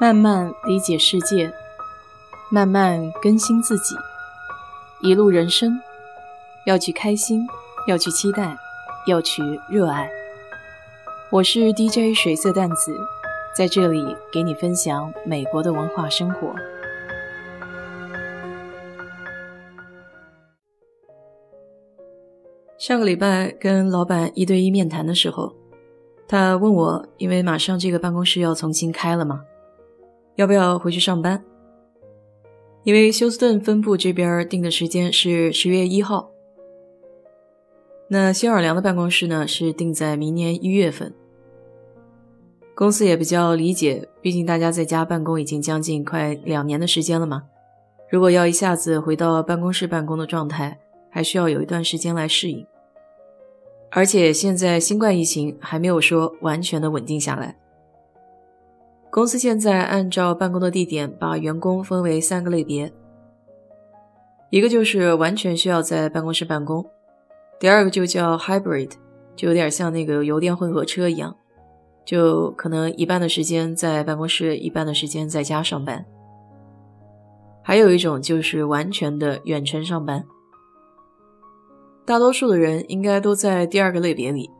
慢慢理解世界，慢慢更新自己。一路人生，要去开心，要去期待，要去热爱。我是 DJ 水色淡子，在这里给你分享美国的文化生活。上个礼拜跟老板一对一面谈的时候，他问我，因为马上这个办公室要重新开了嘛。要不要回去上班？因为休斯顿分部这边定的时间是十月一号，那新奥良的办公室呢是定在明年一月份。公司也比较理解，毕竟大家在家办公已经将近快两年的时间了嘛。如果要一下子回到办公室办公的状态，还需要有一段时间来适应。而且现在新冠疫情还没有说完全的稳定下来。公司现在按照办公的地点，把员工分为三个类别。一个就是完全需要在办公室办公，第二个就叫 hybrid，就有点像那个油电混合车一样，就可能一半的时间在办公室，一半的时间在家上班。还有一种就是完全的远程上班。大多数的人应该都在第二个类别里。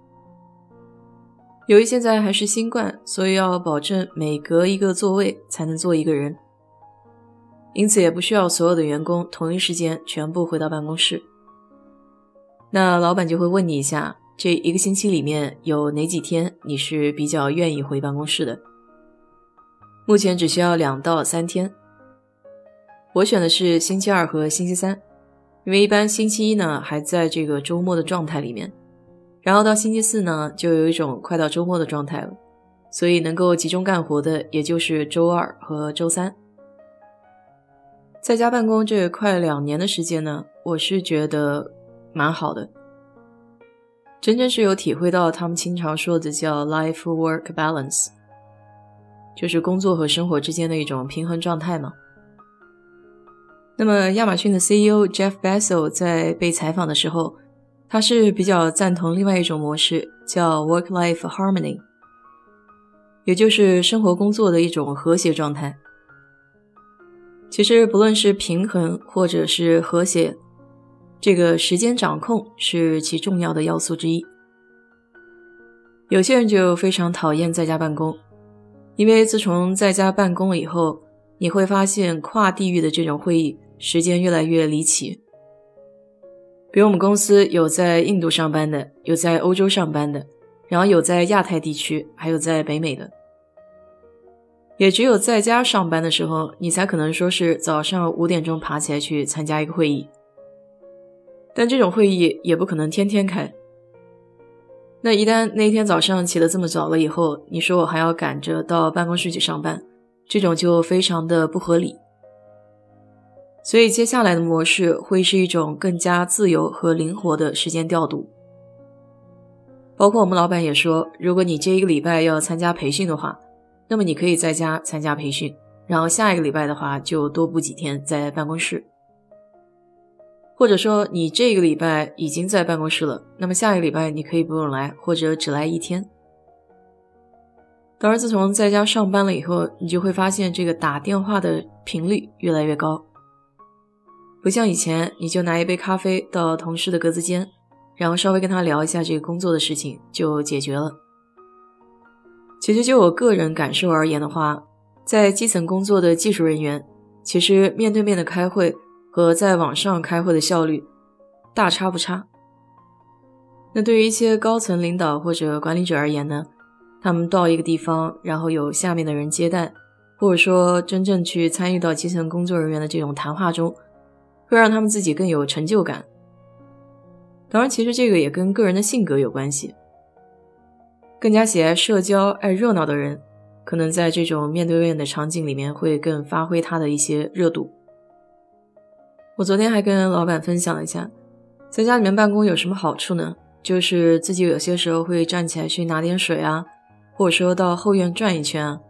由于现在还是新冠，所以要保证每隔一个座位才能坐一个人，因此也不需要所有的员工同一时间全部回到办公室。那老板就会问你一下，这一个星期里面有哪几天你是比较愿意回办公室的？目前只需要两到三天，我选的是星期二和星期三，因为一般星期一呢还在这个周末的状态里面。然后到星期四呢，就有一种快到周末的状态了，所以能够集中干活的，也就是周二和周三。在家办公这快两年的时间呢，我是觉得蛮好的，真正是有体会到他们经常说的叫 life work balance，就是工作和生活之间的一种平衡状态嘛。那么亚马逊的 CEO Jeff Bezos 在被采访的时候。他是比较赞同另外一种模式，叫 work-life harmony，也就是生活工作的一种和谐状态。其实不论是平衡或者是和谐，这个时间掌控是其重要的要素之一。有些人就非常讨厌在家办公，因为自从在家办公了以后，你会发现跨地域的这种会议时间越来越离奇。比如我们公司有在印度上班的，有在欧洲上班的，然后有在亚太地区，还有在北美的。也只有在家上班的时候，你才可能说是早上五点钟爬起来去参加一个会议。但这种会议也不可能天天开。那一旦那天早上起得这么早了以后，你说我还要赶着到办公室去上班，这种就非常的不合理。所以接下来的模式会是一种更加自由和灵活的时间调度。包括我们老板也说，如果你这一个礼拜要参加培训的话，那么你可以在家参加培训，然后下一个礼拜的话就多补几天在办公室。或者说你这个礼拜已经在办公室了，那么下一个礼拜你可以不用来，或者只来一天。当然，自从在家上班了以后，你就会发现这个打电话的频率越来越高。不像以前，你就拿一杯咖啡到同事的格子间，然后稍微跟他聊一下这个工作的事情就解决了。其实就我个人感受而言的话，在基层工作的技术人员，其实面对面的开会和在网上开会的效率大差不差。那对于一些高层领导或者管理者而言呢，他们到一个地方，然后有下面的人接待，或者说真正去参与到基层工作人员的这种谈话中。会让他们自己更有成就感。当然，其实这个也跟个人的性格有关系。更加喜爱社交、爱热闹的人，可能在这种面对面的场景里面会更发挥他的一些热度。我昨天还跟老板分享了一下，在家里面办公有什么好处呢？就是自己有些时候会站起来去拿点水啊，或者说到后院转一圈啊，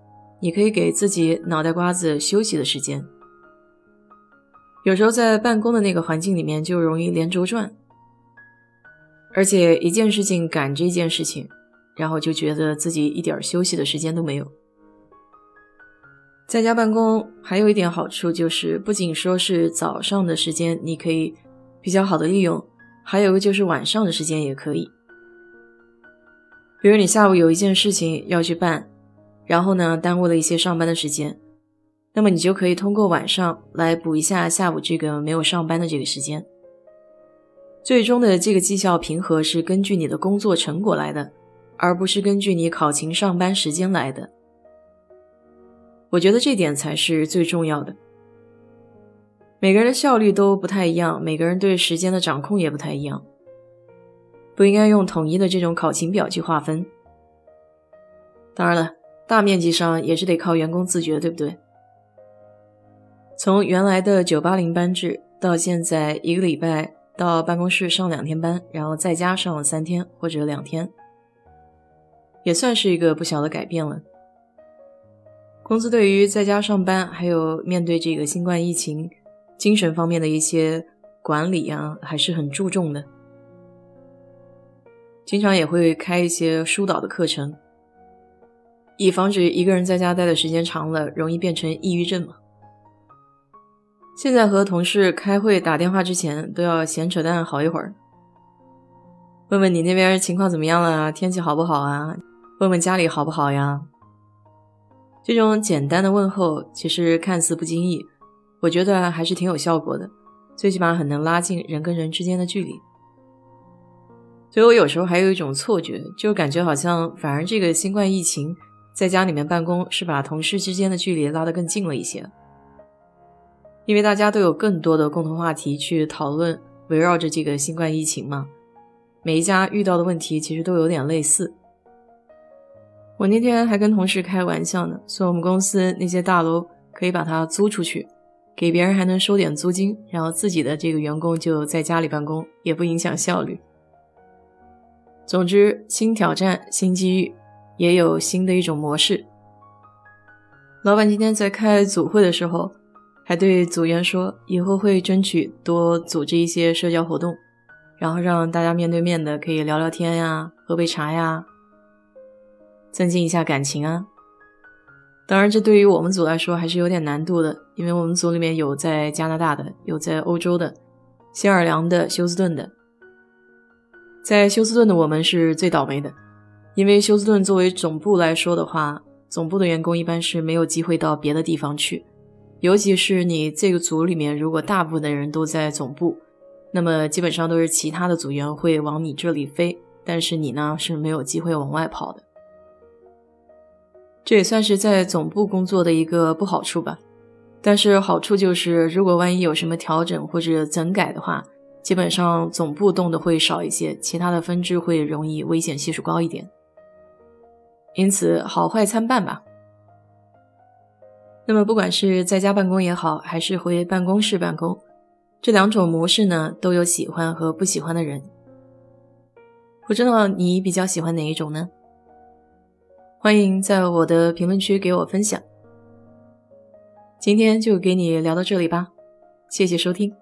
你可以给自己脑袋瓜子休息的时间。有时候在办公的那个环境里面就容易连轴转，而且一件事情赶着一件事情，然后就觉得自己一点休息的时间都没有。在家办公还有一点好处就是，不仅说是早上的时间你可以比较好的利用，还有个就是晚上的时间也可以。比如你下午有一件事情要去办，然后呢耽误了一些上班的时间，那么你就可以通过晚上来补一下下午这个没有上班的这个时间。最终的这个绩效评核是根据你的工作成果来的，而不是根据你考勤上班时间来的。我觉得这点才是最重要的。每个人的效率都不太一样，每个人对时间的掌控也不太一样。不应该用统一的这种考勤表去划分。当然了，大面积上也是得靠员工自觉，对不对？从原来的九八零班制到现在一个礼拜到办公室上两天班，然后在家上了三天或者两天，也算是一个不小的改变了。公司对于在家上班，还有面对这个新冠疫情，精神方面的一些管理啊，还是很注重的。经常也会开一些疏导的课程，以防止一个人在家待的时间长了，容易变成抑郁症嘛。现在和同事开会打电话之前，都要闲扯淡好一会儿，问问你那边情况怎么样了，天气好不好啊？问问家里好不好呀？这种简单的问候，其实看似不经意，我觉得还是挺有效果的，最起码很能拉近人跟人之间的距离。所以我有时候还有一种错觉，就感觉好像反而这个新冠疫情在家里面办公是把同事之间的距离拉得更近了一些，因为大家都有更多的共同话题去讨论，围绕着这个新冠疫情嘛，每一家遇到的问题其实都有点类似。我那天还跟同事开玩笑呢，说我们公司那些大楼可以把它租出去，给别人还能收点租金，然后自己的这个员工就在家里办公，也不影响效率。总之，新挑战、新机遇，也有新的一种模式。老板今天在开组会的时候，还对组员说，以后会争取多组织一些社交活动，然后让大家面对面的可以聊聊天呀，喝杯茶呀，增进一下感情啊。当然，这对于我们组来说还是有点难度的，因为我们组里面有在加拿大的，有在欧洲的，新奥尔良的，休斯顿的。在休斯顿的我们是最倒霉的，因为休斯顿作为总部来说的话，总部的员工一般是没有机会到别的地方去，尤其是你这个组里面，如果大部分的人都在总部，那么基本上都是其他的组员会往你这里飞，但是你呢是没有机会往外跑的。这也算是在总部工作的一个不好处吧，但是好处就是，如果万一有什么调整或者整改的话。基本上总部动的会少一些，其他的分支会容易危险系数高一点，因此好坏参半吧。那么不管是在家办公也好，还是回办公室办公，这两种模式呢都有喜欢和不喜欢的人。不知道你比较喜欢哪一种呢？欢迎在我的评论区给我分享。今天就给你聊到这里吧，谢谢收听。